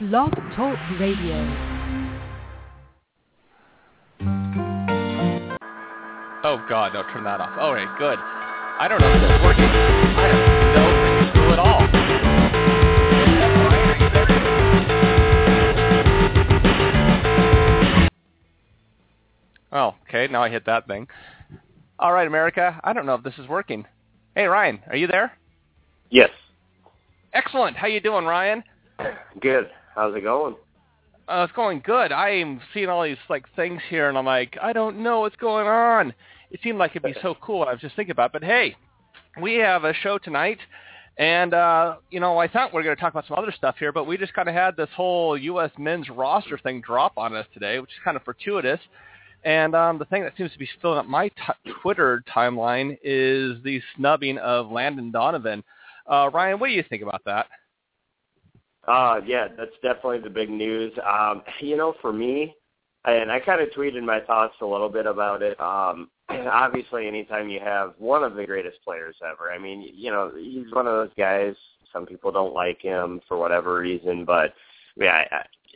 Blog Talk Radio. Oh God, no, turn that off. All right, good. I don't know if that's working. I have no clue at all. Oh, okay, now I hit that thing. All right, America, I don't know if this is working. Hey, Ryan, are you there? Yes. Excellent. How you doing, Ryan? Good. How's it going? Uh, it's going good. I'm seeing all these like things here, and I'm like, I don't know what's going on. It seemed like it'd be so cool. I was just thinking about, it. but hey, we have a show tonight, and uh, you know, I thought we were going to talk about some other stuff here, but we just kind of had this whole U.S. men's roster thing drop on us today, which is kind of fortuitous. And um, the thing that seems to be filling up my t- Twitter timeline is the snubbing of Landon Donovan. Uh, Ryan, what do you think about that? Uh, yeah, that's definitely the big news. Um, you know, for me, and I kind of tweeted my thoughts a little bit about it. Um, obviously, anytime you have one of the greatest players ever, I mean, you know, he's one of those guys. Some people don't like him for whatever reason, but yeah,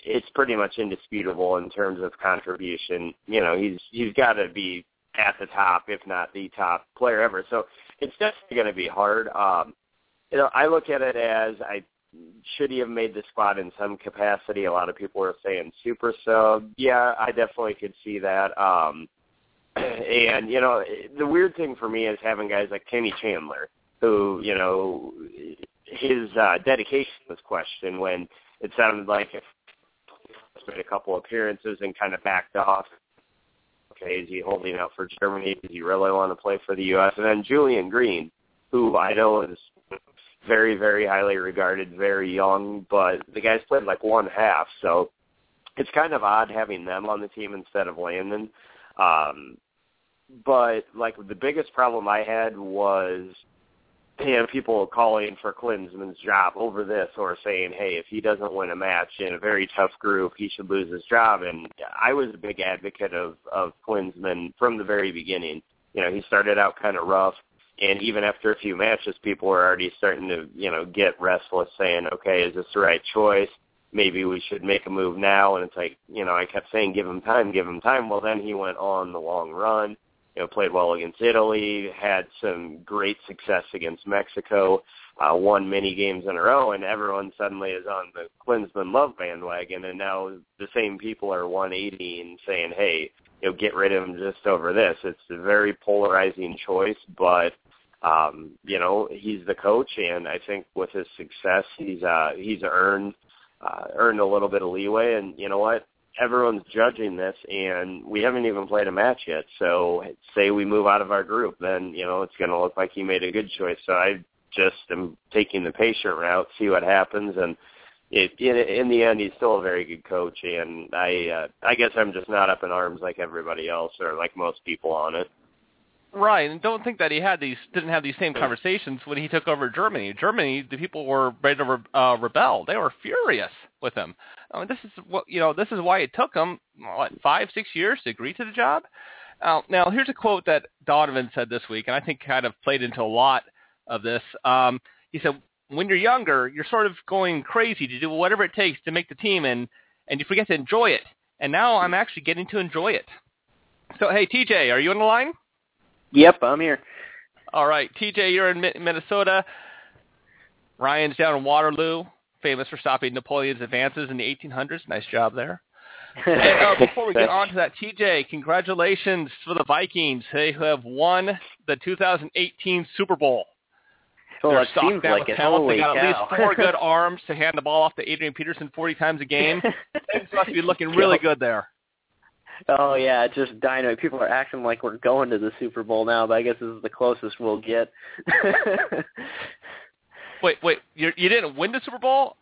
it's pretty much indisputable in terms of contribution. You know, he's he's got to be at the top, if not the top player ever. So it's definitely going to be hard. Um, you know, I look at it as I should he have made the squad in some capacity. A lot of people were saying super sub. Yeah, I definitely could see that. Um, and you know, the weird thing for me is having guys like Timmy Chandler, who you know, his uh, dedication was questioned when it sounded like if made a couple appearances and kind of backed off. Okay, is he holding out for Germany? Does he really want to play for the U.S.? And then Julian Green, who I know is very, very highly regarded, very young, but the guys played like one half, so it's kind of odd having them on the team instead of Landon. Um, but like the biggest problem I had was you know, people calling for Klinsmann's job over this or saying, hey, if he doesn't win a match in a very tough group, he should lose his job. And I was a big advocate of, of Klinsmann from the very beginning. You know, he started out kind of rough, and even after a few matches, people were already starting to, you know, get restless saying, okay, is this the right choice? Maybe we should make a move now. And it's like, you know, I kept saying, give him time, give him time. Well, then he went on the long run you know, played well against Italy, had some great success against Mexico, uh, won many games in a row, and everyone suddenly is on the Klinsmann love bandwagon, and now the same people are 180 and saying, hey, you know, get rid of him just over this. It's a very polarizing choice, but um, you know, he's the coach, and I think with his success, he's uh, he's earned uh, earned a little bit of leeway, and you know what? everyone's judging this, and we haven't even played a match yet. So say we move out of our group, then you know it's going to look like he made a good choice. So I just am taking the patient route, see what happens, and it, in, in the end, he's still a very good coach. And I, uh, I guess I'm just not up in arms like everybody else or like most people on it. Right, and don't think that he had these didn't have these same conversations when he took over Germany. Germany, the people were ready to re, uh, rebel. They were furious with him. I mean, this is what you know. This is why it took him what five, six years to agree to the job. Uh, now, here's a quote that Donovan said this week, and I think kind of played into a lot of this. Um, he said, "When you're younger, you're sort of going crazy to do whatever it takes to make the team, and and you forget to enjoy it. And now I'm actually getting to enjoy it." So, hey, TJ, are you on the line? Yep, I'm here. All right, TJ, you're in Minnesota. Ryan's down in Waterloo, famous for stopping Napoleon's advances in the 1800s. Nice job there. and, uh, before we get on to that, TJ, congratulations for the Vikings. They have won the 2018 Super Bowl. Well, They're it stocked seems down like it. talent. Holy They got cow. at least four good arms to hand the ball off to Adrian Peterson 40 times a game. Things must be looking really good there. Oh yeah, it's just dynamite. People are acting like we're going to the Super Bowl now, but I guess this is the closest we'll get. Wait, wait, you you didn't win the Super Bowl?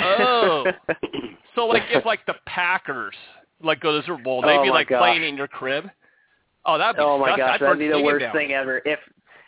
Oh. So like if like the Packers like go to the Super Bowl, they'd Oh, be like gosh. playing in your crib. Oh, that'd be oh my gosh, I'd that'd be the worst thing ever. If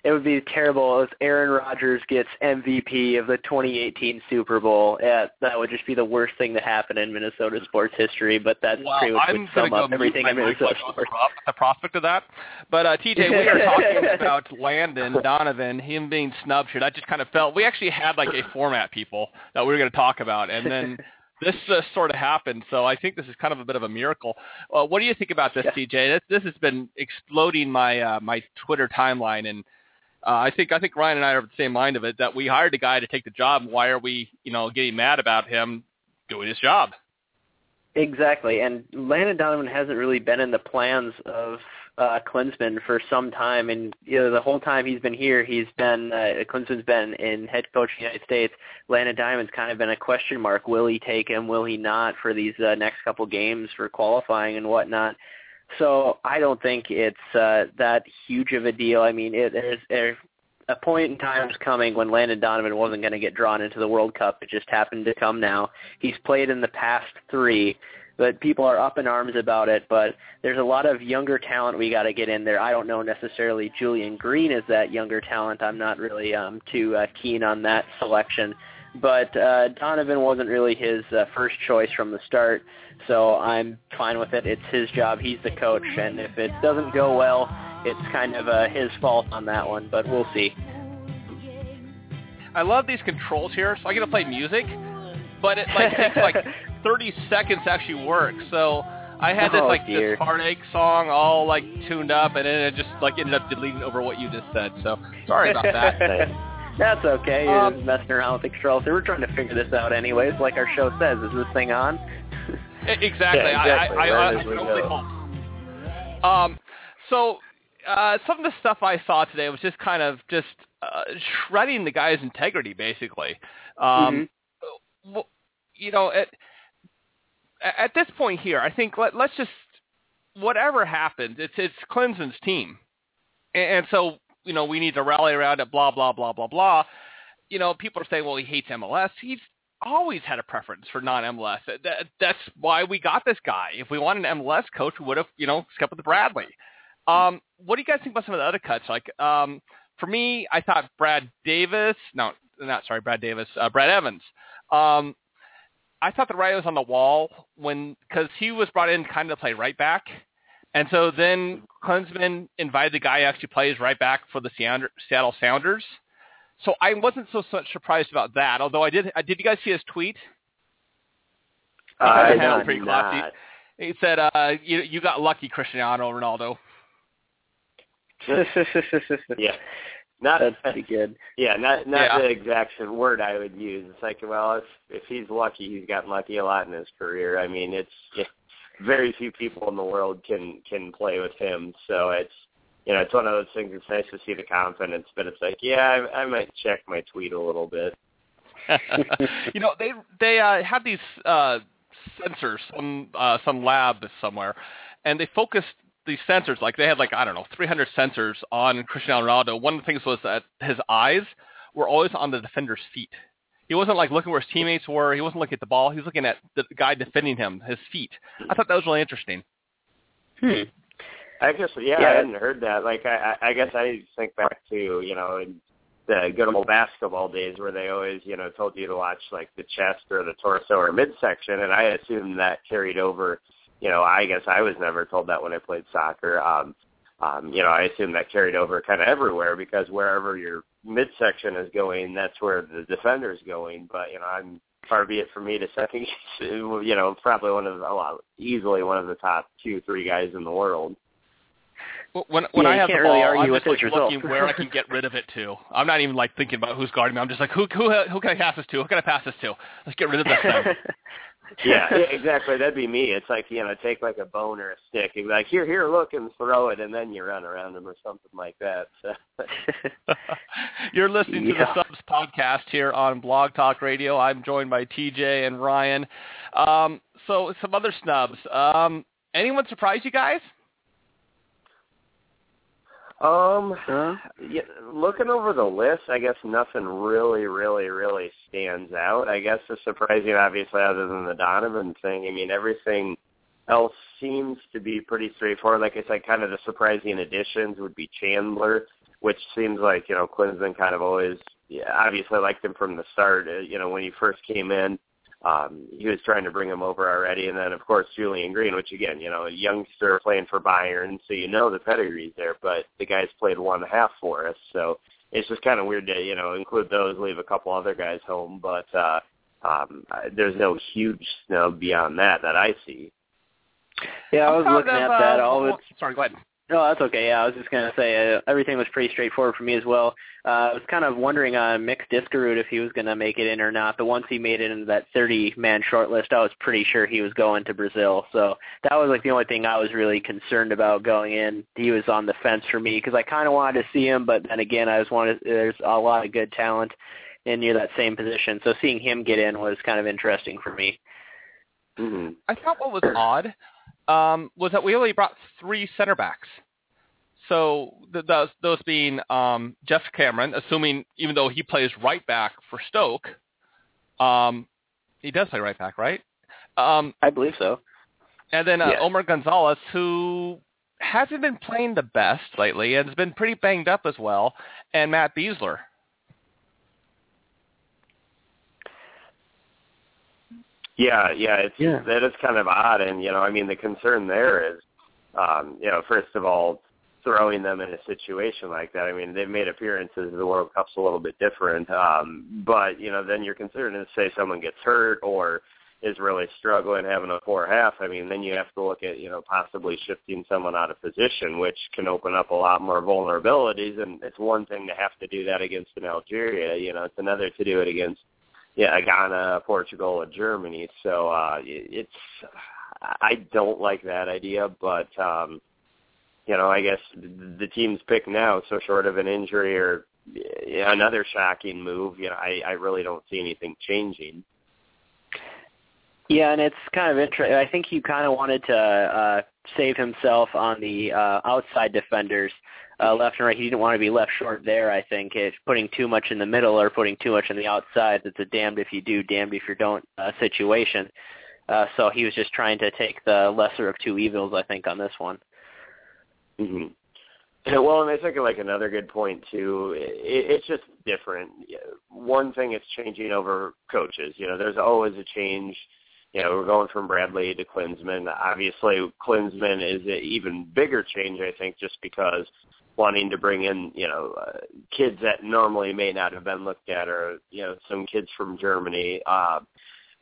it would be terrible if Aaron Rodgers gets MVP of the 2018 Super Bowl. Yeah, that would just be the worst thing to happen in Minnesota sports history. But that's Wow, pretty much I'm would sum go up everything in Minnesota sports. the prospect of that. But uh, TJ, we are talking about Landon Donovan, him being snubbed here. That just kind of felt. We actually had like a format, people, that we were going to talk about, and then this uh, sort of happened. So I think this is kind of a bit of a miracle. Uh, what do you think about this, Yeah. TJ? This, this has been exploding my uh, my Twitter timeline, and uh, I think I think Ryan and I are of the same mind of it that we hired a guy to take the job. Why are we, you know, getting mad about him doing his job? Exactly, and Landon Donovan hasn't really been in the plans of uh, Klinsmann for some time, and you know the whole time he's been here, he's been uh, Klinsmann's been in head coach of the United States. Landon Donovan's kind of been a question mark. Will he take him? Will he not for these uh, next couple games for qualifying and whatnot? So I don't think it's uh, that huge of a deal. I mean, it, there's a point in time is coming when Landon Donovan wasn't going to get drawn into the World Cup. It just happened to come now. He's played in the past three, but people are up in arms about it. But there's a lot of younger talent we got to get in there. I don't know necessarily Julian Green is that younger talent. I'm not really um, too uh, keen on that selection. But uh, Donovan wasn't really his uh, first choice from the start, so I'm fine with it. It's his job. He's the coach, and if it doesn't go well, it's kind of uh, his fault on that one. But we'll see. I love these controls here, so I get to play music, but it like takes like 30 seconds to actually work. So I had this Oh, like dear. this heartache song all like tuned up, and then it just like ended up deleting over what you just said. So sorry about that. That's okay. You're Um, messing around with controls. We're trying to figure this out anyways, like our show says. Is this thing on? Exactly. Yeah, exactly. I, I, I, I, totally Um, so uh, some of the stuff I saw today was just kind of just uh, shredding the guy's integrity, basically. Um, well, you know, at at this point here, I think let, let's just whatever happens, it's it's Klinsmann's team, and, and so you know we need to rally around it. Blah blah blah blah blah. You know, people are saying, well, he hates MLS. He's always had a preference for non-MLS. That, that's why we got this guy. If we wanted an MLS coach, we would have, you know, stuck with Bradley. Um, what do you guys think about some of the other cuts? Like, um, for me, I thought Brad Davis, no, not sorry, Brad Davis, uh, Brad Evans. Um, I thought the writing was on the wall when because he was brought in kind of to play right back, and so then Klinsmann invited the guy who actually plays right back for the Seattle Sounders. So I wasn't so such surprised about that. Although I did, did you guys see his tweet? I He had did a pretty classy- He said, uh, "You you got lucky, Cristiano Ronaldo." Yeah. Not That's pretty good. Yeah, not not Yeah. the exact word I would use. It's like, well, if if he's lucky, he's gotten lucky a lot in his career. I mean, it's just very few people in the world can can play with him. So it's you know, it's one of those things. It's nice to see the confidence, but it's like, yeah, I, I might check my tweet a little bit. you know, they they uh, had these uh, sensors, some uh, some lab somewhere, and they focused these sensors. Like they had like I don't know, 300 sensors on Cristiano Ronaldo. One of the things was that his eyes were always on the defender's feet. He wasn't like looking where his teammates were. He wasn't looking at the ball. He was looking at the guy defending him, his feet. I thought that was really interesting. Hmm. I guess yeah, Yeah. I hadn't heard that. Like I, I I guess I think back to you know in the good old basketball days where they always you know told you to watch like the chest or the torso or midsection, and I assumed that carried over. You know, I guess I was never told that when I played soccer. Um, um, you know, I assume that carried over kind of everywhere because wherever your midsection is going, that's where the defender is going. But you know, I'm far be it for me to second, you know, probably one of the, a lot, easily one of the top two, three guys in the world. Well, When when Yeah, I have can't the really ball, argue I'm with just like his results. looking where I can get rid of it to. I'm not even like thinking about who's guarding me. I'm just like who who who can I pass this to? Who can I pass this to? Let's get rid of this thing. yeah, yeah, exactly. That'd be me. It's like you know, take like a bone or a stick and be like, here, here, look, and throw it, and then you run around them or something like that. So, You're listening to Yeah. the Subs podcast here on Blog Talk Radio. I'm joined by TJ and Ryan. Um, so some other snubs. Um, anyone surprise you guys? Um, Huh? yeah, looking over the list, I guess nothing really, really, really stands out. I guess the surprising, obviously, other than the Donovan thing. I mean, everything else seems to be pretty straightforward. Like I said, kind of the surprising additions would be Chandler, which seems like you know Klinsmann kind of always, yeah, obviously liked him from the start. Uh, you know, when he first came in, um, he was trying to bring him over already, and then of course Julian Green, which again, you know, a youngster playing for Bayern, so you know the pedigree's there, but the guy's played one half for us, so it's just kind of weird to you know include those, leave a couple other guys home, but. uh um, there's no huge snub beyond that that I see. Yeah, I was looking of, at uh, that. All of well. Sorry, go ahead. No, that's okay. Yeah, I was just gonna say uh, everything was pretty straightforward for me as well. Uh, I was kind of wondering on Mix Diskerud if he was gonna make it in or not. But once he made it into that 30-man shortlist, I was pretty sure he was going to Brazil. So that was like the only thing I was really concerned about going in. He was on the fence for me because I kind of wanted to see him, but then again, I just wanted. There's a lot of good talent in near that same position, so seeing him get in was kind of interesting for me. Mm-hmm. I thought what was odd um, was that we only brought three center backs. So th- those, those being um, Geoff Cameron, assuming even though he plays right back for Stoke, um, he does play right back, right? Um, I believe so. and then uh, Yeah. Omar Gonzalez, who hasn't been playing the best lately and has been pretty banged up as well, and Matt Besler. Yeah, yeah, it's Yeah. that is kind of odd, and you know, I mean, the concern there is, um, you know, first of all, throwing them in a situation like that. I mean, they've made appearances. The World Cup's a little bit different, um, but you know, then you're concerned if say someone gets hurt or is really struggling, having a poor half. I mean, then you have to look at you know possibly shifting someone out of position, which can open up a lot more vulnerabilities. And it's one thing to have to do that against an Algeria. You know, it's another to do it against yeah, Ghana, Portugal, and Germany. So uh, it- it's I don't like that idea, but um, you know, I guess the the team's pick now, so short of an injury or another shocking move, you know, I, I really don't see anything changing. Yeah, and it's kind of interesting. I think he kind of wanted to uh, save himself on the uh, outside defenders, uh, left and right. He didn't want to be left short there. I think it's putting too much in the middle or putting too much on the outside. It's a damned if you do, damned if you don't uh, situation. Uh, so he was just trying to take the lesser of two evils, I think, on this one. Mm-hmm. Well, and I think like another good point too. It, it's just different. One thing it's changing over coaches. You know, there's always a change. You know, we're going from Bradley to Klinsmann. Obviously, Klinsmann is an even bigger change, I think, just because wanting to bring in, you know, uh, kids that normally may not have been looked at, or you know, some kids from Germany. Uh,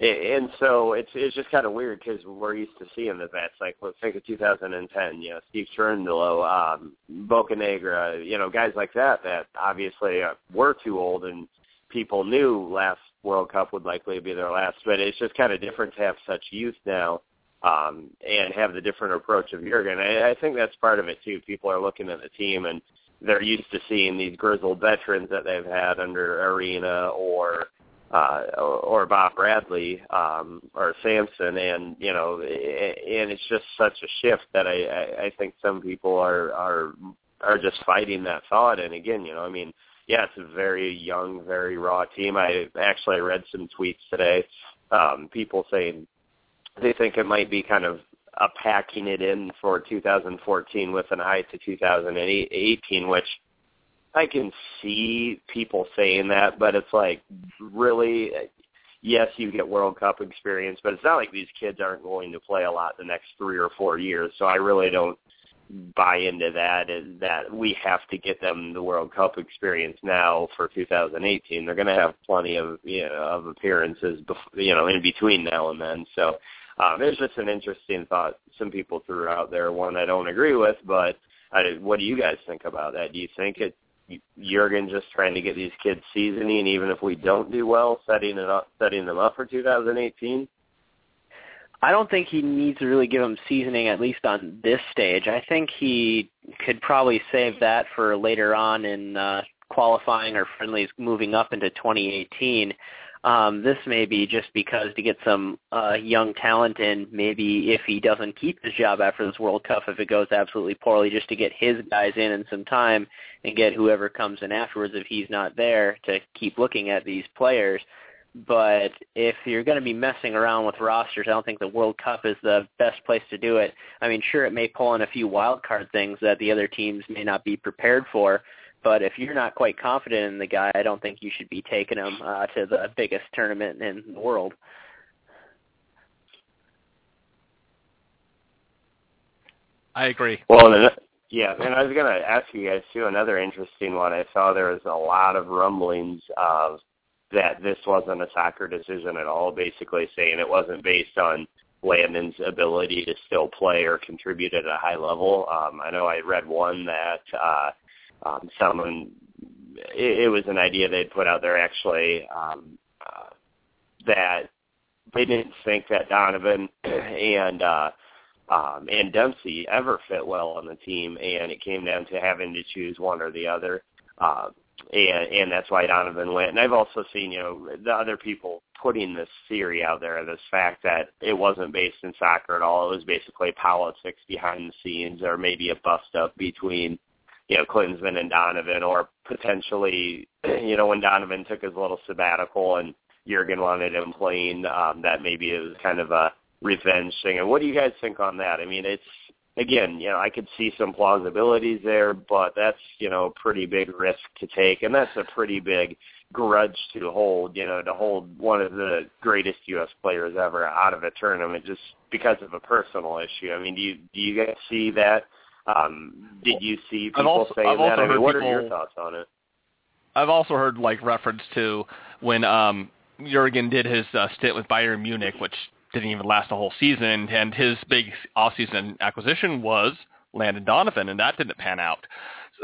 and so it's it's just kind of weird because we're used to seeing the vets. Like let's think of 2010, you know, Steve Cherundolo, um, Bocanegra, you know, guys like that that obviously uh, were too old and people knew last World Cup would likely be their last. But it's just kind of different to have such youth now um, and have the different approach of Jurgen. I, I think that's part of it too. People are looking at the team and they're used to seeing these grizzled veterans that they've had under Arena or uh, or, or Bob Bradley um, or Sampson, and you know, and it's just such a shift that I, I, I think some people are are are just fighting that thought. And again, you know, I mean, yeah, it's a very young, very raw team. I actually I read some tweets today, um, people saying they think it might be kind of a packing it in for 2014 with an eye to 2018, which I can see people saying that, but it's like really, yes, you get World Cup experience, but it's not like these kids aren't going to play a lot the next three or four years. So I really don't buy into that. That we have to get them the World Cup experience now for 2018. They're going to have plenty of you know of appearances, bef- you know, in between now and then. So um, it's just an interesting thought some people threw out there. One I don't agree with, but I, what do you guys think about that? Do you think it Jurgen just trying to get these kids seasoning, even if we don't do well, setting it up, setting them up for 2018? I don't think he needs to really give them seasoning at least on this stage. I think he could probably save that for later on in uh, qualifying or friendlies moving up into 2018. Um, this may be just because to get some uh, young talent in, maybe if he doesn't keep his job after this World Cup, if it goes absolutely poorly, just to get his guys in in some time and get whoever comes in afterwards if he's not there to keep looking at these players. But if you're going to be messing around with rosters, I don't think the World Cup is the best place to do it. I mean, sure, it may pull in a few wild card things that the other teams may not be prepared for, but if you're not quite confident in the guy, I don't think you should be taking him uh, to the biggest tournament in the world. I agree. Well, and, yeah, and I was going to ask you guys too. Another interesting one I saw there was a lot of rumblings of that this wasn't a soccer decision at all, basically saying it wasn't based on Landon's ability to still play or contribute at a high level. Um, I know I read one that uh, um, someone it, it was an idea they'd put out there actually um, uh, that they didn't think that Donovan and uh, um, and Dempsey ever fit well on the team, and it came down to having to choose one or the other. Uh, and and that's why Donovan went. And I've also seen you know the other people putting this theory out there, this fact that it wasn't based in soccer at all. It was basically politics behind the scenes, or maybe a bust up between you know Klinsmann and Donovan, or potentially you know when Donovan took his little sabbatical and Jurgen wanted him playing, um, that maybe was kind of a revenge thing. And what do you guys think on that? I mean, it's again, you know, I could see some plausibilities there, but that's, you know, a pretty big risk to take and that's a pretty big grudge to hold, you know, to hold one of the greatest US players ever out of a tournament just because of a personal issue. I mean, do you do you guys see that? Um did you see people also, that? I mean, what people, are your thoughts on it? I've also heard like reference to when um Jurgen did his uh, stint with Bayern Munich, which didn't even last a whole season, and his big off-season acquisition was Landon Donovan, and that didn't pan out.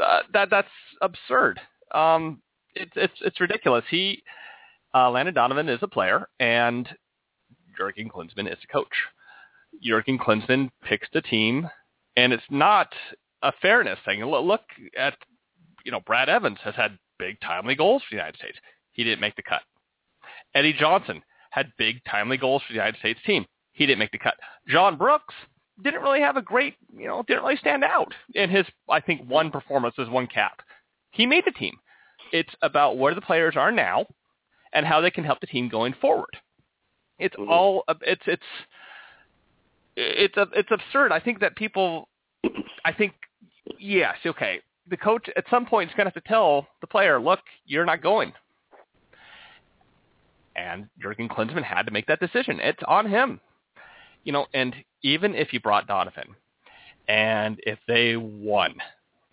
Uh, that that's absurd. Um, it's it's it's ridiculous. He uh, Landon Donovan is a player, and Jurgen Klinsmann is a coach. Jurgen Klinsmann picks the team, and it's not a fairness thing. Look at you know Brad Evans has had big timely goals for the United States. He didn't make the cut. Eddie Johnson had big, timely goals for the United States team. He didn't make the cut. John Brooks didn't really have a great, you know, didn't really stand out in his, I think, one performance was one cap. He made the team. It's about where the players are now and how they can help the team going forward. It's Mhm. all, it's, it's, it's, it's absurd. I think that people, I think, yes, okay, the coach at some point is going to have to tell the player, look, you're not going. And Jurgen Klinsmann had to make that decision. It's on him. You know, and even if you brought Donovan and if they won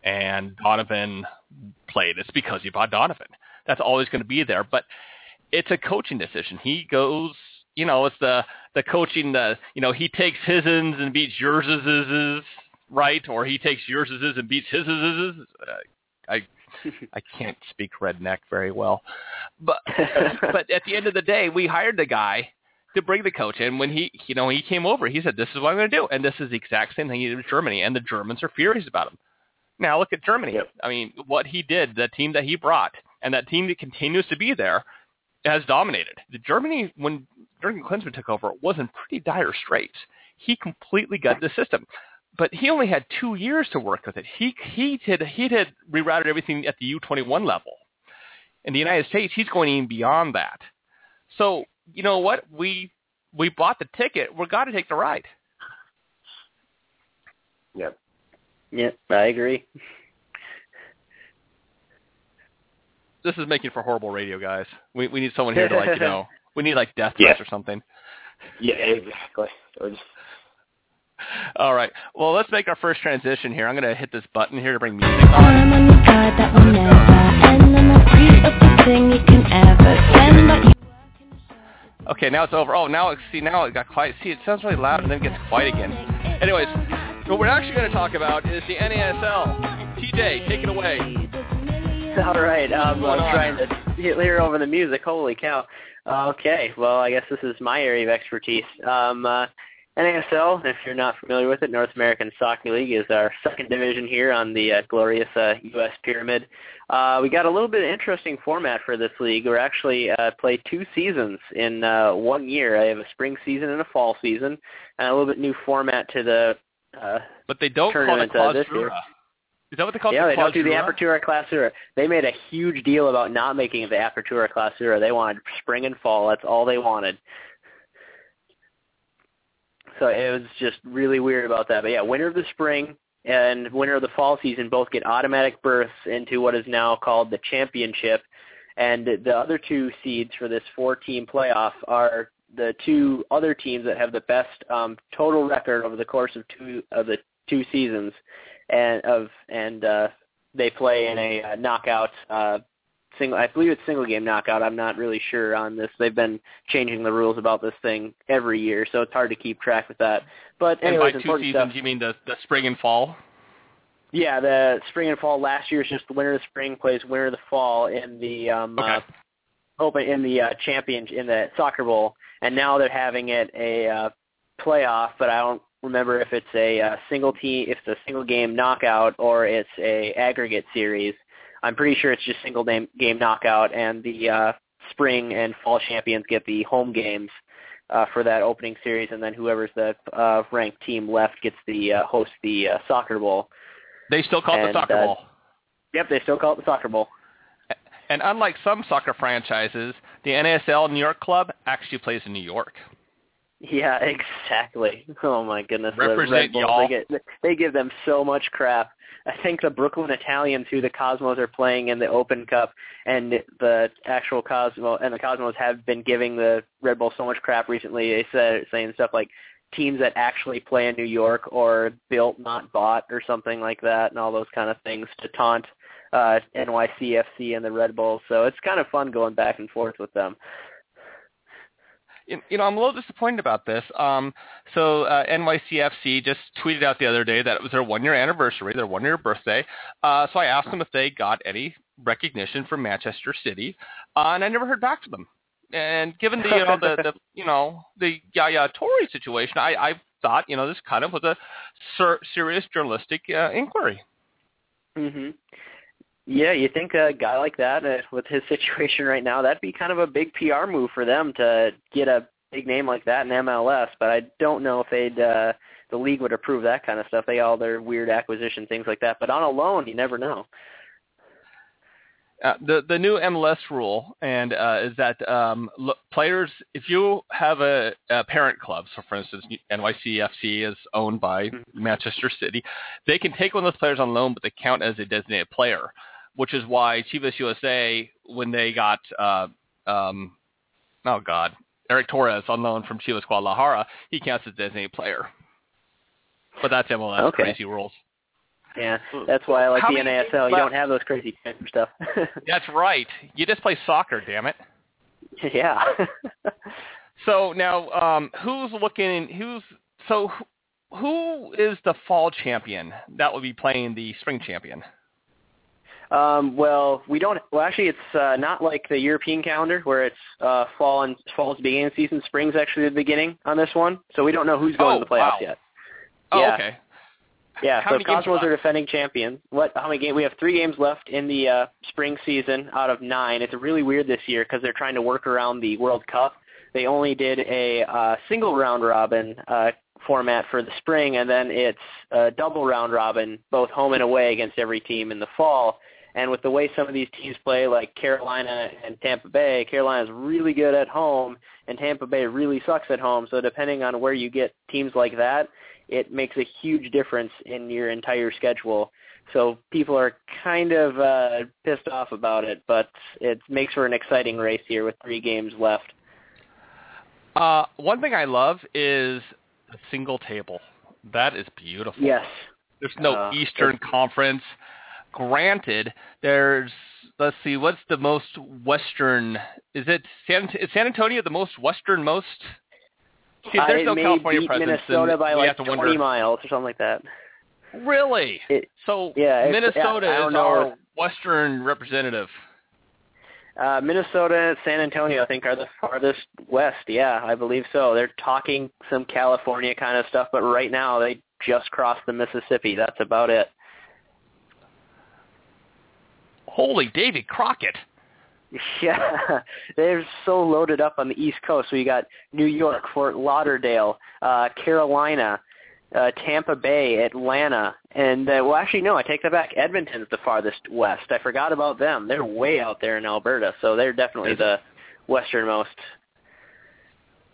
and Donovan played, it's because you brought Donovan. That's always going to be there. But it's a coaching decision. He goes, you know, it's the the coaching. The you know, he takes his's and beats yours's, right? Or he takes yours's and beats his's. Uh, I I can't speak redneck very well, but but at the end of the day, we hired the guy to bring the coach in. When he you know he came over, he said, "This is what I'm going to do," and this is the exact same thing he did with Germany, and the Germans are furious about him. Now look at Germany. Yep. I mean, what he did, the team that he brought, and that team that continues to be there, has dominated. The Germany, when Jurgen Klinsmann took over, was in pretty dire straits. He completely gutted the system but he only had two years to work with it. He he did he had rerouted everything at the U21 level. In the United States, he's going even beyond that. So you know what? We we bought the ticket. We're got to take the ride. Yep. Yeah, I agree. This is making for horrible radio, guys. We we need someone here to like you know. We need like death Yeah. threats or something. Yeah, exactly. Or just- All right. Well, let's make our first transition here. I'm going to hit this button here to bring music on. I'm on the side that will never end. I'm the thing you can ever send. But you Okay, now it's over. Oh, now it- see now it got quiet. See, it sounds really loud and then it gets quiet again. Anyways, what we're actually going to talk about is the NASL. TJ, take it away. All right, um, I'm trying to hear over the music. Holy cow! Okay, well, I guess this is my area of expertise. Um, uh, NASL, if you're not familiar with it, North American Soccer League is our second division here on the uh, glorious uh, U.S. pyramid. Uh, we got a little bit of interesting format for this league. We're actually uh, play two seasons in uh, one year. I have a spring season and a fall season, and a little bit new format to the uh, But they don't call it uh, this year. Is that what they call it? yeah, it? they don't do the? Apertura Clausura. They made a huge deal about not making it the Apertura Clausura. They wanted spring and fall. That's all they wanted. So it was just really weird about that. But yeah, winner of the spring and winner of the fall season both get automatic berths into what is now called the championship. And the other two seeds for this four-team playoff are the two other teams that have the best um, total record over the course of two of the two seasons, and of and uh, they play in a uh, knockout uh, single. I believe it's single game knockout. I'm not really sure on this. They've been changing the rules about this thing every year, so it's hard to keep track with that. But and by two seasons, stuff. you mean the the spring and fall? Yeah, the spring and fall. Last year is just the winner of the spring plays winner of the fall in the um, Okay. uh, open in the uh, champion in the soccer bowl, and now they're having it a uh, playoff. But I don't remember if it's a uh, single team, if it's a single game knockout or it's a aggregate series. I'm pretty sure it's just single game game knockout, and the uh, spring and fall champions get the home games uh, for that opening series, and then whoever's the uh, ranked team left gets the uh, host the uh, soccer bowl. They still call it the soccer uh, ball. Yep, they still call it the soccer bowl. And unlike some soccer franchises, the NASL New York club actually plays in New York. Yeah, exactly. Oh my goodness, the Represent Red Bulls, y'all. They, get, they give them so much crap. I think the Brooklyn Italians, who the Cosmos are playing in the Open Cup, and the actual Cosmo and the Cosmos have been giving the Red Bulls so much crap recently. They said saying stuff like teams that actually play in New York or built not bought or something like that, and all those kind of things to taunt uh, NYCFC and the Red Bulls. So it's kind of fun going back and forth with them. You know, I'm a little disappointed about this. Um, so uh, NYCFC just tweeted out the other day that it was their one-year anniversary, their one-year birthday. Uh, so I asked them if they got any recognition from Manchester City, uh, and I never heard back from them. And given the you know the, the you know the Yaya Touré situation, I, I thought you know this kind of was a ser- serious journalistic uh, inquiry. hmm Yeah, you think a guy like that uh, with his situation right now, that'd be kind of a big PR move for them to get a big name like that in MLS. But I don't know if they'd uh, the league would approve that kind of stuff. They all their weird acquisition things like that. But on a loan, you never know. Uh, the the new MLS rule and uh, is that um, l- players, if you have a, a parent club, so for instance, NYCFC is owned by Manchester City, they can take one of those players on loan, but they count as a designated player, which is why Chivas USA, when they got, uh, um, oh God, Erick Torres on loan from Chivas Guadalajara, he counts as a designated player. But that's MLS Okay. crazy rules. Yeah, that's why I like How the NASL. You don't have those crazy transfer stuff. That's right. You just play soccer, damn it. yeah. So now, um, who's looking? Who's so? Who is the fall champion that will be playing the spring champion? Um, well, we don't. Well, actually, it's uh, not like the European calendar where it's uh, fall and fall's the beginning of the season. Spring's actually the beginning on this one, so we don't know who's going Oh, to the playoffs wow. yet. Oh, Yeah. okay. Yeah, How so Cosmos are defending champions. What? How many games? We have three games left in the uh, spring season out of nine. It's really weird this year because they're trying to work around the World Cup. They only did a uh, single round robin uh, format for the spring, and then it's a double round robin, both home and away against every team in the fall. And with the way some of these teams play, like Carolina and Tampa Bay, Carolina's really good at home, and Tampa Bay really sucks at home. So depending on where you get teams like that, it makes a huge difference in your entire schedule. So people are kind of uh, pissed off about it, but it makes for an exciting race here with three games left. Uh, one thing I love is the single table. That is beautiful. Yes. There's no Uh, Eastern Conference. Granted, there's let's see, what's the most western? Is it San? Is San Antonio the most westernmost? See, Uh, there's it no California presence, Minnesota by like 20 wonder. miles or something like that. Really? It- so yeah, Minnesota yeah, is know. our western representative. Uh, Minnesota and San Antonio, I think, are the farthest west. Yeah, I believe so. They're talking some California kind of stuff, but right now they just crossed the Mississippi. That's about it. Holy David Crockett. Yeah, they're so loaded up on the East Coast. So you got New York, Fort Lauderdale, uh, Carolina, uh, Tampa Bay, Atlanta, and uh, well, actually, no, I take that back. Edmonton's the farthest west. I forgot about them. They're way out there in Alberta, so they're definitely Is the westernmost.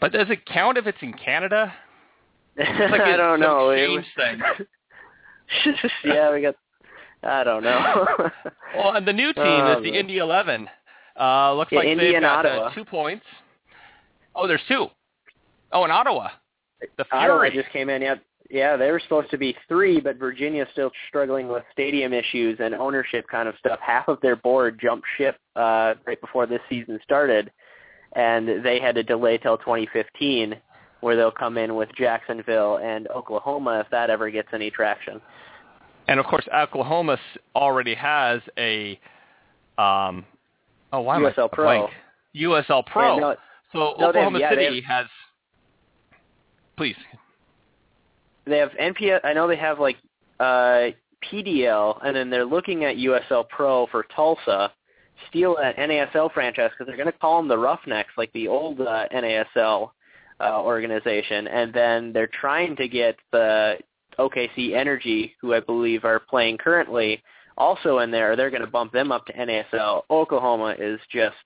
But does it count if it's in Canada? like I don't know. It exchange thing. yeah, we got. I don't know. Well, and the new team Oh, is the. Indy 11. Uh, looks Yeah, like Indy they've got uh, two points. Oh, there's two. Oh, in Ottawa. The Ottawa Fury. just came in. Yeah, Yeah, they were supposed to be three, but Virginia's still struggling with stadium issues and ownership kind of stuff. Half of their board jumped ship uh, right before this season started, and they had to delay till 2015, where they'll come in with Jacksonville and Oklahoma if that ever gets any traction. And of course, Oklahoma already has a um, oh why am USL I Pro. blank? USL Pro. Yeah, no, so no, Oklahoma have- yeah, City has. Please. they have NPL. I know they have like uh, PDL, and then they're looking at USL Pro for Tulsa. Steal that NASL franchise because they're going to call them the Roughnecks, like the old uh, NASL uh, organization, and then they're trying to get the OKC Energy, who I believe are playing currently, also in there. They're going to bump them up to NASL. Oklahoma is just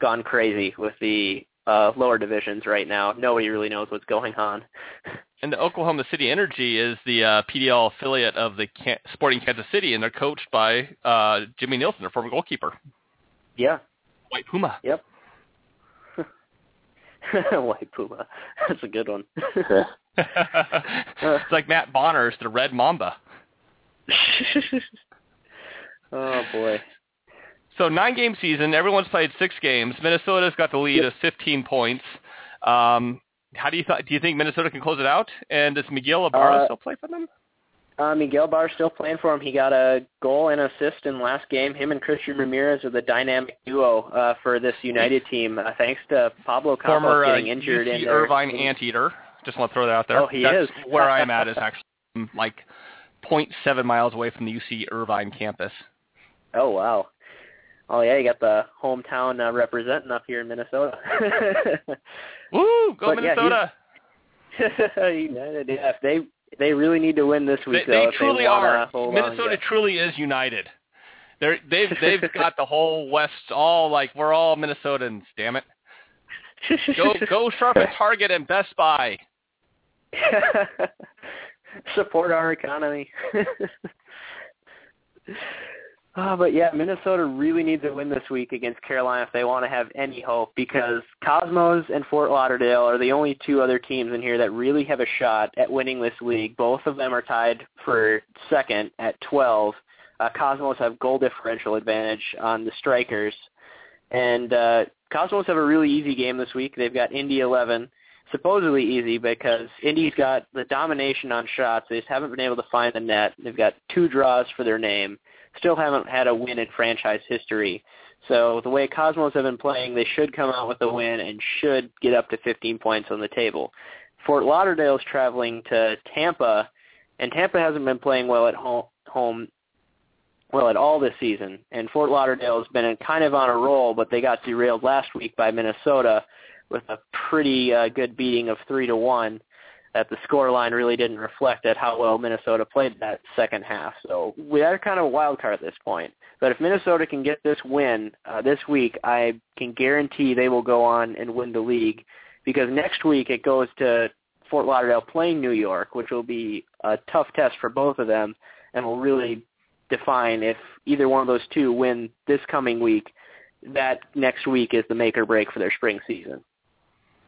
gone crazy with the uh, lower divisions right now. Nobody really knows what's going on. And the Oklahoma City Energy is the uh, PDL affiliate of the Can- Sporting Kansas City, and they're coached by uh, Jimmy Nielsen, their former goalkeeper, Yeah, White Puma. Yep. White Puma. That's a good one. it's like Matt Bonner's the Red Mamba. oh boy. So nine game season, everyone's played six games. Minnesota's got the lead of 15 points. Um, how do you th- do you think Minnesota can close it out? And does Miguel Ibarra Uh, still play for them? Uh, Miguel Ibarra still playing for him. He got a goal and assist in last game. Him and Christian Ramirez are the dynamic duo uh, for this United team. Uh, thanks to Pablo Campos Former uh, getting injured UC in Irvine anteater. Just want to throw that out there. Oh, he That's is. where I'm at is actually like 0.7 miles away from the UC Irvine campus. Oh wow. Oh yeah, you got the hometown uh, representing up here in Minnesota. Woo! Go But, yeah, Minnesota! United, yeah. If they they really need to win this they, week, they though. if truly they are. on, Minnesota yeah. truly is united. They're, they've they've got the whole West all like we're all Minnesotans. Damn it! Go go sharp at Target and Best Buy. Support our economy. Oh, but yeah, Minnesota really needs a win this week against Carolina if they want to have any hope because Cosmos and Fort Lauderdale are the only two other teams in here that really have a shot at winning this league. Both of them are tied for second at 12. Uh, Cosmos have goal differential advantage on the strikers. And uh, Cosmos have a really easy game this week. They've got Indy 11 supposedly easy because Indy's got the domination on shots. They just haven't been able to find the net. They've got two draws for their name. Still haven't had a win in franchise history. So the way Cosmos have been playing, they should come out with a win and should get up to 15 points on the table. Fort Lauderdale's traveling to Tampa, and Tampa hasn't been playing well at home, home well at all this season. And Fort Lauderdale's been in kind of on a roll, but they got derailed last week by Minnesota with a pretty uh, good beating of three to one. That the score line really didn't reflect at how well Minnesota played that second half. So we are kind of a wild card at this point. But if Minnesota can get this win uh, this week, I can guarantee they will go on and win the league. Because next week it goes to Fort Lauderdale playing New York, which will be a tough test for both of them, and will really define if either one of those two win this coming week. That next week is the make or break for their spring season.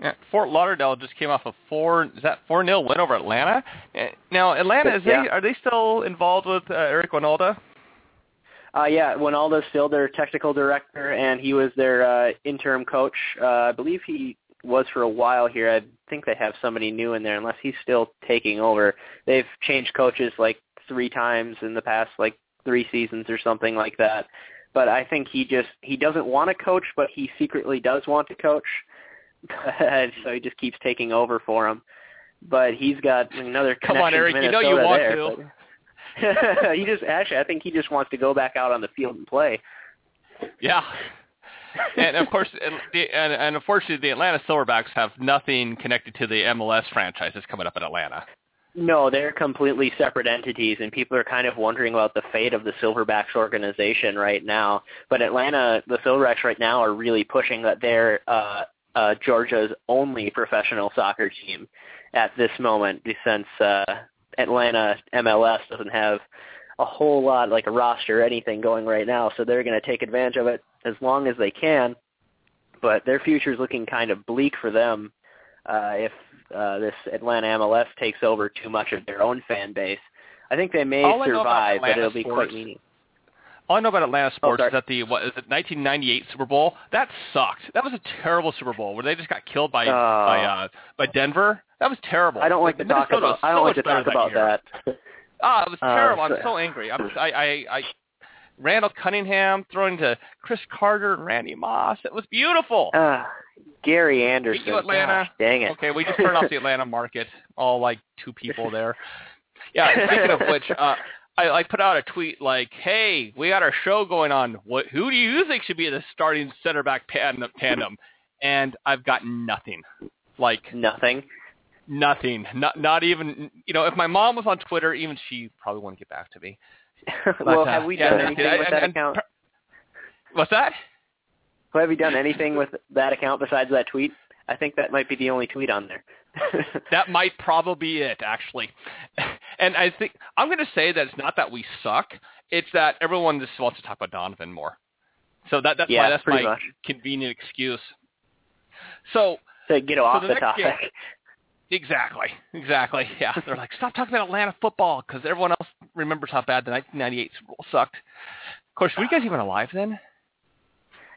Yeah, Fort Lauderdale just came off a four is that four nil win over Atlanta. Eh, Now Atlanta is Yeah. they are they still involved with uh, Eric Wynalda? Uh, yeah, Wynalda's still their technical director, and he was their uh, interim coach. Uh, I believe he was for a while here. I think they have somebody new in there, unless he's still taking over. They've changed coaches like three times in the past, like three seasons or something like that. But I think he just he doesn't want to coach, but he secretly does want to coach. so he just keeps taking over for him. But he's got another Come on, Eric, you know you want there, to. but- he just actually, I think he just wants to go back out on the field and play. Yeah. and of course, and, and unfortunately, the Atlanta Silverbacks have nothing connected to the MLS franchises coming up in Atlanta. No, they're completely separate entities, and people are kind of wondering about the fate of the Silverbacks organization right now. But Atlanta, the Silverbacks right now are really pushing that they're uh, uh, Georgia's only professional soccer team at this moment, since uh, Atlanta MLS doesn't have a whole lot like a roster or anything going right now, so they're going to take advantage of it as long as they can. But their future is looking kind of bleak for them uh, if uh, this Atlanta MLS takes over too much of their own fan base. I think they may All I know about survive, but it'll be sports- quite meaningless. All I know about Atlanta sports sorry. is that the what is it 1998 Super Bowl that sucked. That was a terrible Super Bowl where they just got killed by Oh. by uh, by Denver. That was terrible. I don't like to talk Minnesota was about. I don't like to talk about year. that. Ah, it was Uh, terrible. I'm so- so angry. I'm, I, I, I, Randall Cunningham throwing to Cris Carter and Randy Moss. It was beautiful. Uh, Gary Anderson. Thank you, Atlanta. Gosh, dang it. Okay, we just turned off the Atlanta market. All like two people there. Yeah. Speaking of which, uh, I, I put out a tweet like, "Hey, we got our show going on. What? Who do you think should be the starting center back tandem?" And I've got nothing. Like Nothing. nothing. Not not even. You know, if my mom was on Twitter, even she probably wouldn't get back to me. well, But, uh, have we yeah, done and- anything with that and- account? What's that? Have you done anything with that account besides that tweet? I think that might be the only tweet on there. That might probably be it, actually. And I think I'm going to say that it's not that we suck; it's that everyone just wants to talk about Donovan more. So that that's Yeah, my that's my much. convenient excuse. So to get off the the topic. game- exactly, exactly. Yeah, they're like, stop talking about Atlanta football because everyone else remembers how bad the 1998 Super Bowl sucked. Of course, were you guys even alive then?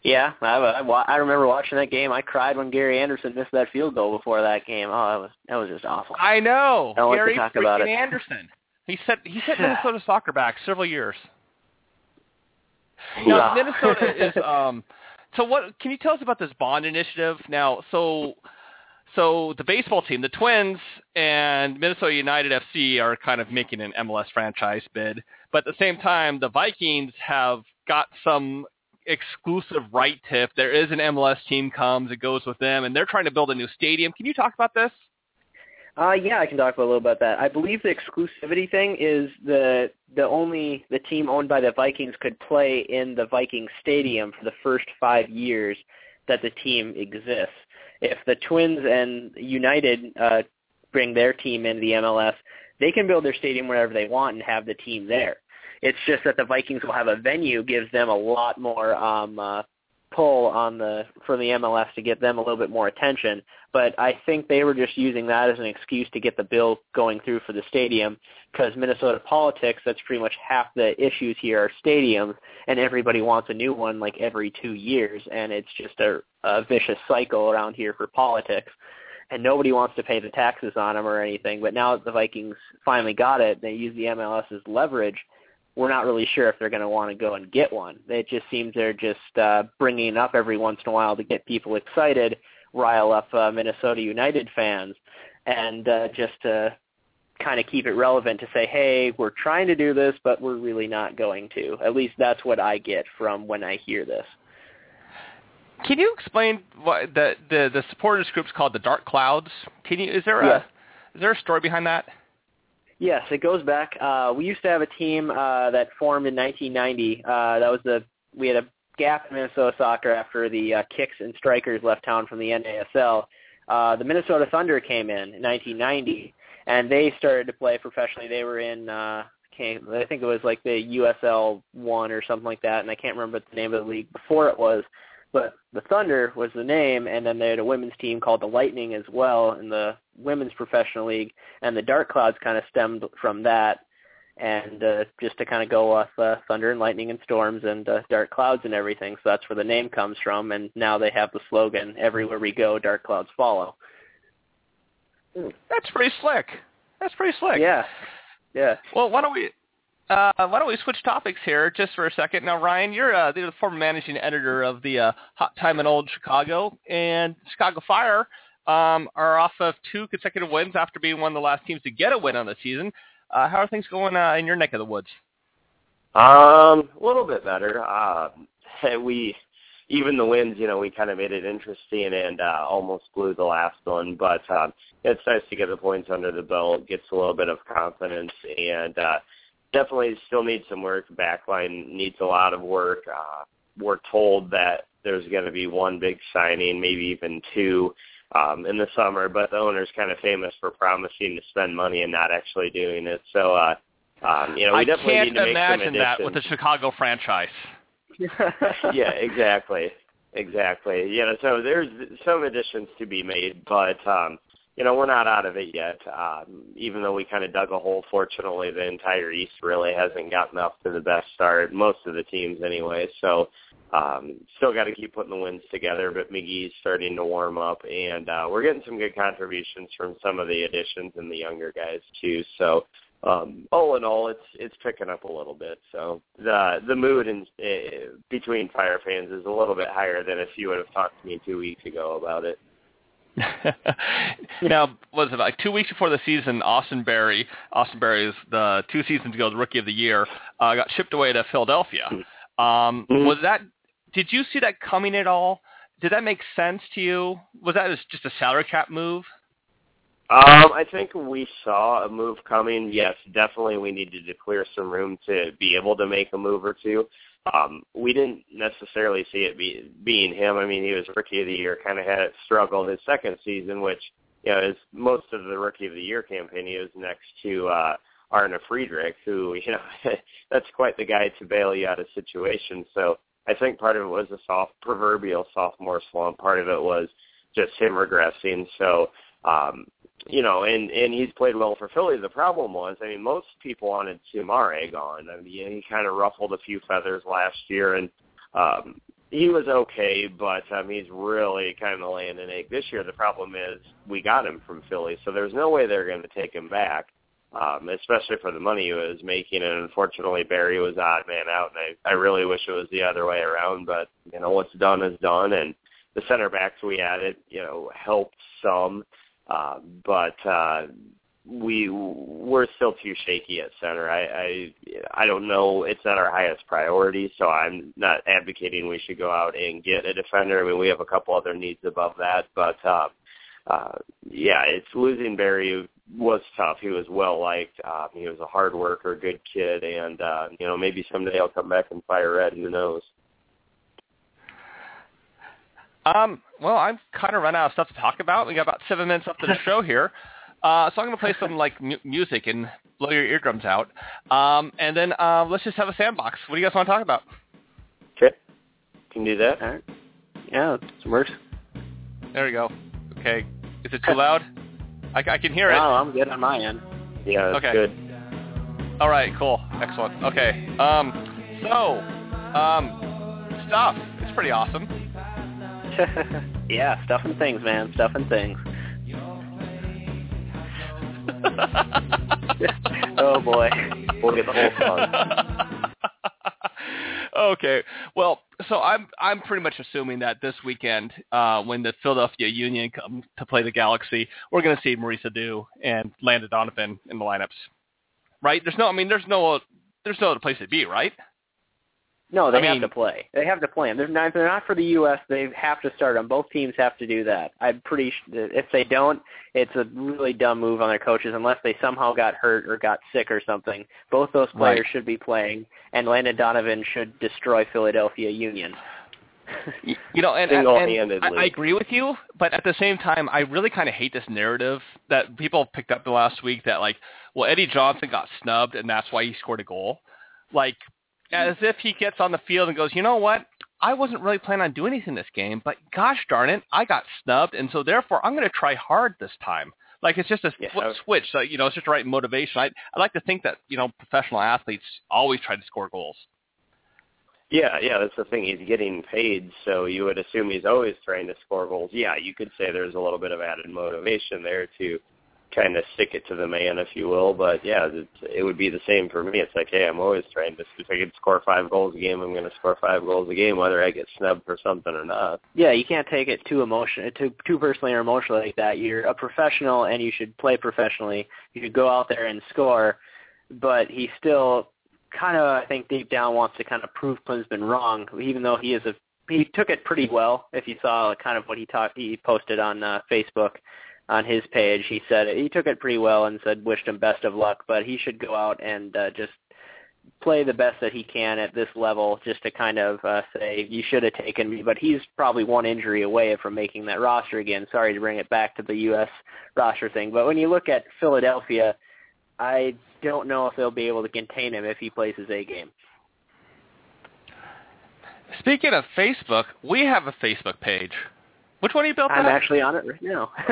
Yeah, I, I, I remember watching that game. I cried when Gary Anderson missed that field goal before that game. Oh, that was that was just awful. I know. I don't like to talk about it. Anderson. He set he set Minnesota soccer back several years. Now Yeah. Minnesota is um so what can you tell us about this bond initiative? Now so so the baseball team, the Twins and Minnesota United FC are kind of making an MLS franchise bid, but at the same time the Vikings have got some exclusive right to if there is an MLS team comes, it goes with them and they're trying to build a new stadium. Can you talk about this? Uh, yeah, I can talk a little about that. I believe the exclusivity thing is the the only the team owned by the Vikings could play in the Viking Stadium for the first five years that the team exists. If the Twins and United uh, bring their team into the MLS, they can build their stadium wherever they want and have the team there. It's just that the Vikings will have a venue gives them a lot more um, uh, pull on the for the MLS to get them a little bit more attention. But I think they were just using that as an excuse to get the bill going through for the stadium because Minnesota politics, that's pretty much half the issues here are stadiums, and everybody wants a new one like every two years, and it's just a, a vicious cycle around here for politics. And nobody wants to pay the taxes on them or anything. But now that the Vikings finally got it, they use the MLS as leverage we're not really sure if they're going to want to go and get one. It just seems they're just uh, bringing up every once in a while to get people excited, rile up uh, Minnesota United fans, and uh, just to kind of keep it relevant to say, hey, we're trying to do this, but we're really not going to. At least that's what I get from when I hear this. Can you explain what the the the supporters group's called the Dark Clouds? Can you is there Yeah. a is there a story behind that? Yes, it goes back. Uh, we used to have a team uh, that formed in 1990. Uh, that was the we had a gap in Minnesota soccer after the uh, Kicks and Strikers left town from the NASL. Uh, the Minnesota Thunder came in in 1990, and they started to play professionally. They were in uh, can't, I think it was like the USL one or something like that, and I can't remember what the name of the league before it was. But the Thunder was the name, and then they had a women's team called the Lightning as well in the women's professional league, and the Dark Clouds kind of stemmed from that. And uh, just to kind of go off uh, Thunder and Lightning and Storms and uh, Dark Clouds and everything, so that's where the name comes from. And now they have the slogan "Everywhere we go, Dark Clouds follow." That's pretty slick. That's pretty slick. Yeah, yeah. Well, why don't we uh, why don't we switch topics here just for a second? Now, Ryan, you're uh, the former managing editor of the uh, Hot Time in Old Chicago, and Chicago Fire um, are off of two consecutive wins after being one of the last teams to get a win on the season. Uh, how are things going uh, in your neck of the woods? Um, a little bit better. Uh, we even the wins, you know, we kind of made it interesting and uh, almost blew the last one. But um, it's nice to get the points under the belt, gets a little bit of confidence, and uh, definitely still needs some work. Backline needs a lot of work. Uh, we're told that there's going to be one big signing, maybe even two. Um, in the summer, but the owner's kind of famous for promising to spend money and not actually doing it. So, uh, um, you know, we I definitely can't need to make imagine that with the Chicago franchise. yeah, exactly, exactly. Yeah, so there's some additions to be made, but um, you know, we're not out of it yet. Um, even though we kind of dug a hole, fortunately, the entire East really hasn't gotten up to the best start. Most of the teams, anyway. So, um, still got to keep putting the wins together. But Magee's starting to warm up, and uh, we're getting some good contributions from some of the additions and the younger guys too. So, um, all in all, it's it's picking up a little bit. So the the mood in, uh, between Fire fans is a little bit higher than if you would have talked to me two weeks ago about it. now, was it like two weeks before the season? Austin Berry, Austin Berry is the two seasons ago the Rookie of the Year, uh, got shipped away to Philadelphia. Mm-hmm. Um, was that? Did you see that coming at all? Did that make sense to you? Was that just a salary cap move? Um, I think we saw a move coming. Yes, definitely we needed to clear some room to be able to make a move or two. Um, we didn't necessarily see it be, being him. I mean, he was rookie of the year, kind of had struggled his second season, which you know is most of the rookie of the year campaign. He was next to uh, Arne Friedrich, who you know that's quite the guy to bail you out of situations. So I think part of it was a soft proverbial sophomore slump. Part of it was just him regressing. So um, you know, and and he's played well for Philly. The problem was, I mean, most people wanted Soumaré gone. I mean, he kind of ruffled a few feathers last year, and um, he was okay, but um, he's really kind of laying an egg this year. The problem is we got him from Philly, so there's no way they're going to take him back, um, especially for the money he was making. And unfortunately, Berry was odd man out, and I, I really wish it was the other way around. But you know, what's done is done, and the center backs we added, you know, helped some. Uh, but uh, we we're still too shaky at center. I, I I don't know. It's not our highest priority, so I'm not advocating we should go out and get a defender. I mean, we have a couple other needs above that, but uh, uh, yeah, it's losing Berry was tough. He was well liked. Uh, he was a hard worker, good kid, and uh, you know maybe someday he'll come back and fire red. Who knows? Um, well, I've kind of run out of stuff to talk about. We got about seven minutes left of the show here. Uh, so I'm going to play some like mu- music and blow your eardrums out. Um, and then uh, let's just have a sandbox. What do you guys want to talk about? Okay. Can do that. All right. Yeah, it works. There we go. Okay. Is it too loud? I, I can hear it. No, I'm good on my end. Yeah, that's Okay. good. All right, cool. Excellent. Okay. Um, so, um, stuff. It's pretty awesome. yeah, stuff and things, man. Stuff and things. oh boy. We'll get the whole song. okay. Well, so I'm I'm pretty much assuming that this weekend, uh, when the Philadelphia Union come to play the Galaxy, we're going to see Maurice Edu and Landon Donovan in the lineups. Right? There's no. I mean, there's no. There's no other place to be, right? No, they I have mean- to play. They have to play them. They're not, they're not for the U.S. They have to start them. Both teams have to do that. I'm pretty. sh- If they don't, it's a really dumb move on their coaches. Unless they somehow got hurt or got sick or something, both those players Right. should be playing, and Landon Donovan should destroy Philadelphia Union. You know, and, and, and I, I agree with you, but at the same time, I really kind of hate this narrative that people picked up the last week that like, well, Eddie Johnson got snubbed and that's why he scored a goal. Like, as if he gets on the field and goes, you know what? I wasn't really planning on doing anything this game, but gosh darn it, I got snubbed, and so therefore I'm going to try hard this time. Like it's just a Yeah. flip switch. So you know, it's just the right motivation. I I like to think that you know professional athletes always try to score goals. Yeah, yeah, that's the thing. He's getting paid, so you would assume he's always trying to score goals. Yeah, you could say there's a little bit of added motivation there to kind of stick it to the man, if you will. But yeah, it, it would be the same for me. It's like, hey, I'm always trying to. If I could score five goals a game, I'm going to score five goals a game, whether I get snubbed for something or not. Yeah, you can't take it too emotion, too too personally or emotionally like that. You're a professional and you should play professionally. You should go out there and score, but he still kind of, I think, deep down wants to kind of prove Klinsmann wrong, even though he is a he took it pretty well. If you saw kind of what he talked, he posted on uh, Facebook on his page. He said he took it pretty well and said wished him best of luck, but he should go out and uh, just play the best that he can at this level just to kind of uh, say you should have taken me but he's probably one injury away from making that roster again sorry to bring it back to the US roster thing but when you look at Philadelphia I don't know if they'll be able to contain him if he plays his A game Speaking of Facebook, we have a Facebook page. Which one are you built? I'm that? actually on it right now.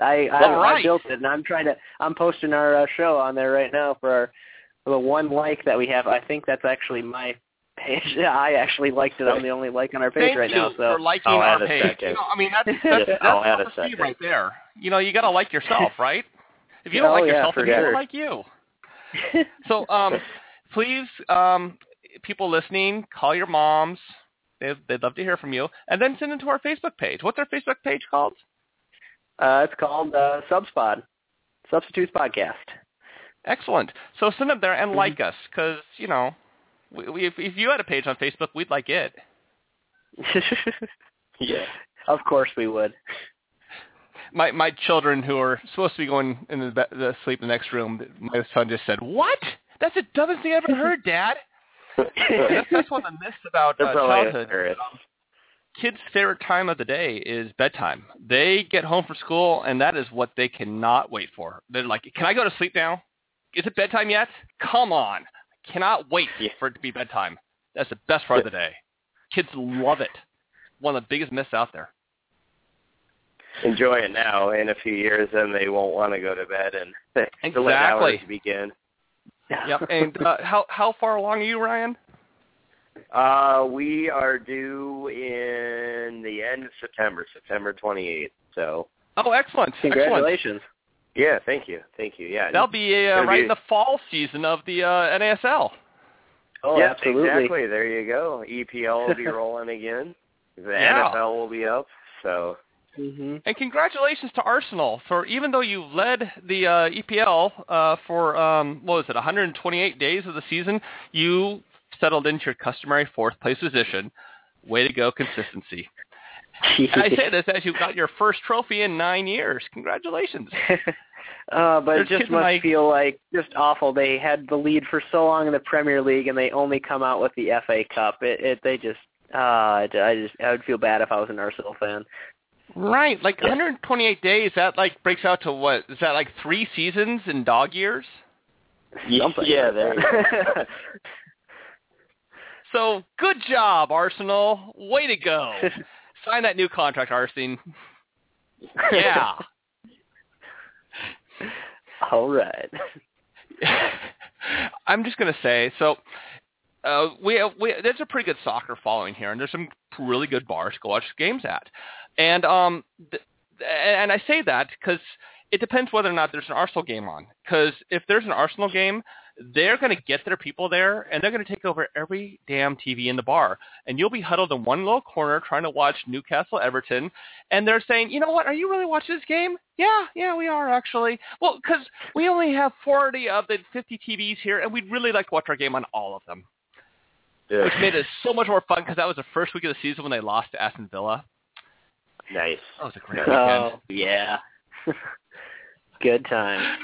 I, I, All right. I built it, and I'm trying to. I'm posting our uh, show on there right now for our for the one like that we have. I think that's actually my page. Yeah, I actually liked it. I'm the only like on our page Thank right you now. So for liking I'll our add a page. You know, I mean, that's that's, that's I'll add a self-esteem right there. You know, you got to like yourself, right? If you don't Oh, like yeah, yourself, for then people sure. like you. So, um, please, um, people listening, call your moms. They'd, they'd love to hear from you, and then send them to our Facebook page. What's our Facebook page called? uh, it's called uh, Subspod, Substitutes Podcast. Excellent. So send them there and Mhm. like us, because you know, we, we, if, if you had a page on Facebook, we'd like it. Yeah. Of course we would. My my children who are supposed to be going in the, the sleep in the next room, my son just said, "What? That's the dumbest thing I've ever heard, Dad." That's, that's one of the myths about uh, childhood. hilarious. Kids' favorite time of the day is bedtime. They get home from school, and that is what they cannot wait for. They're like, "Can I go to sleep now? Is it bedtime yet? Come on! I cannot wait Yeah. for it to be bedtime." That's the best part of the day. Kids love it. One of the biggest myths out there. Enjoy it now. In a few years, then they won't want to go to bed, and the late Exactly. hours begin. Yep. And uh, how how far along are you, Ryan? Uh, we are due in the end of September, September 28th. So, Oh, excellent! Excellent. Congratulations. yeah, thank you, thank you. Yeah, That'll be uh, right be- in the fall season of the uh, NASL. Oh, yeah, absolutely. exactly. There you go. EPL will be rolling again. The Yeah. NFL will be up. So, hmm And congratulations to Arsenal for even though you led the uh, EPL uh, for um, what was it, 128 days of the season, you settled into your customary fourth place position. Way to go, consistency. And I say this as you got your first trophy in nine years. Congratulations. uh, but There's it just must like- feel like just awful. They had the lead for so long in the Premier League, and they only come out with the FA Cup. It, it they just, uh, I just, I would feel bad if I was an Arsenal fan. Right, like 128 days. That like breaks out to what? Is that like three seasons in dog years? Something yeah, like there. So good job, Arsenal. Way to go. Sign that new contract, Arsene. Yeah. All right. I'm just gonna say so. Uh, we, have, we there's a pretty good soccer following here, and there's some really good bars to go watch games at, and um, th- and I say that because it depends whether or not there's an Arsenal game on. Because if there's an Arsenal game, they're going to get their people there, and they're going to take over every damn TV in the bar, and you'll be huddled in one little corner trying to watch Newcastle Everton, and they're saying, you know what, are you really watching this game? Yeah, yeah, we are actually. Well, because we only have 40 of the 50 TVs here, and we'd really like to watch our game on all of them, Yeah. which made it so much more fun because that was the first week of the season when they lost to Aston Villa. Nice. That was a great weekend. Oh yeah. Good time.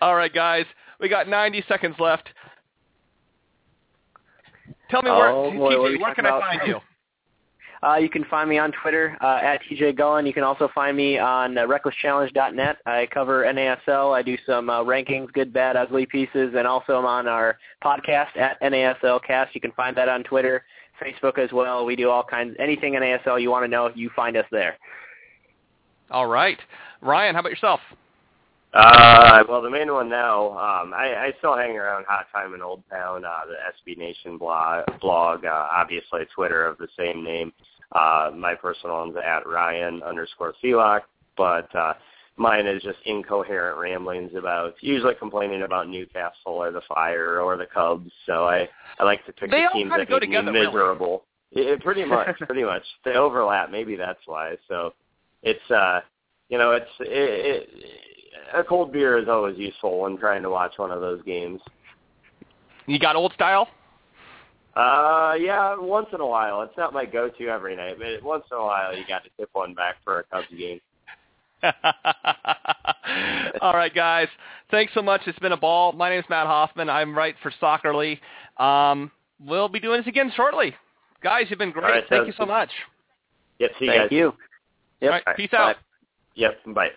All right, guys, we got 90 seconds left. Tell me where, Oh, boy, TJ, we where talking can I find you? Uh, you can find me on Twitter uh, at TJ Gulen. You can also find me on uh, RecklessChallenge.net. I cover NASL. I do some uh, rankings, good, bad, ugly pieces, and also I'm on our podcast at NASL Cast. You can find that on Twitter, Facebook as well. We do all kinds, anything NASL you want to know, you find us there. All right, Ryan, how about yourself? Uh, well, the main one now, um, I, I still hang around Hot Time in Old Town, uh, the SB Nation blog, blog uh, obviously Twitter of the same name. Uh, my personal one's at Ryan underscore Sealock, but uh, mine is just incoherent ramblings about, usually complaining about Newcastle or the Fire or the Cubs. So I, I like to pick They the teams that go make me together, really. miserable. Yeah, pretty much, pretty much. They overlap. Maybe that's why. So it's, uh, you know, it's it, it, a cold beer is always useful when trying to watch one of those games. You got old style? Uh, yeah, once in a while. It's not my go-to every night, but once in a while you got to tip one back for a Cubs game. All right, guys. Thanks so much. It's been a ball. My name is Matt Hoffman. I'm right for Soccerly. Um, we'll be doing this again shortly. Guys, you've been great. All right, Thank sounds you so much. Yep, see you Thank guys. you. Yep. All right, All right, peace bye. out. Yep, bye.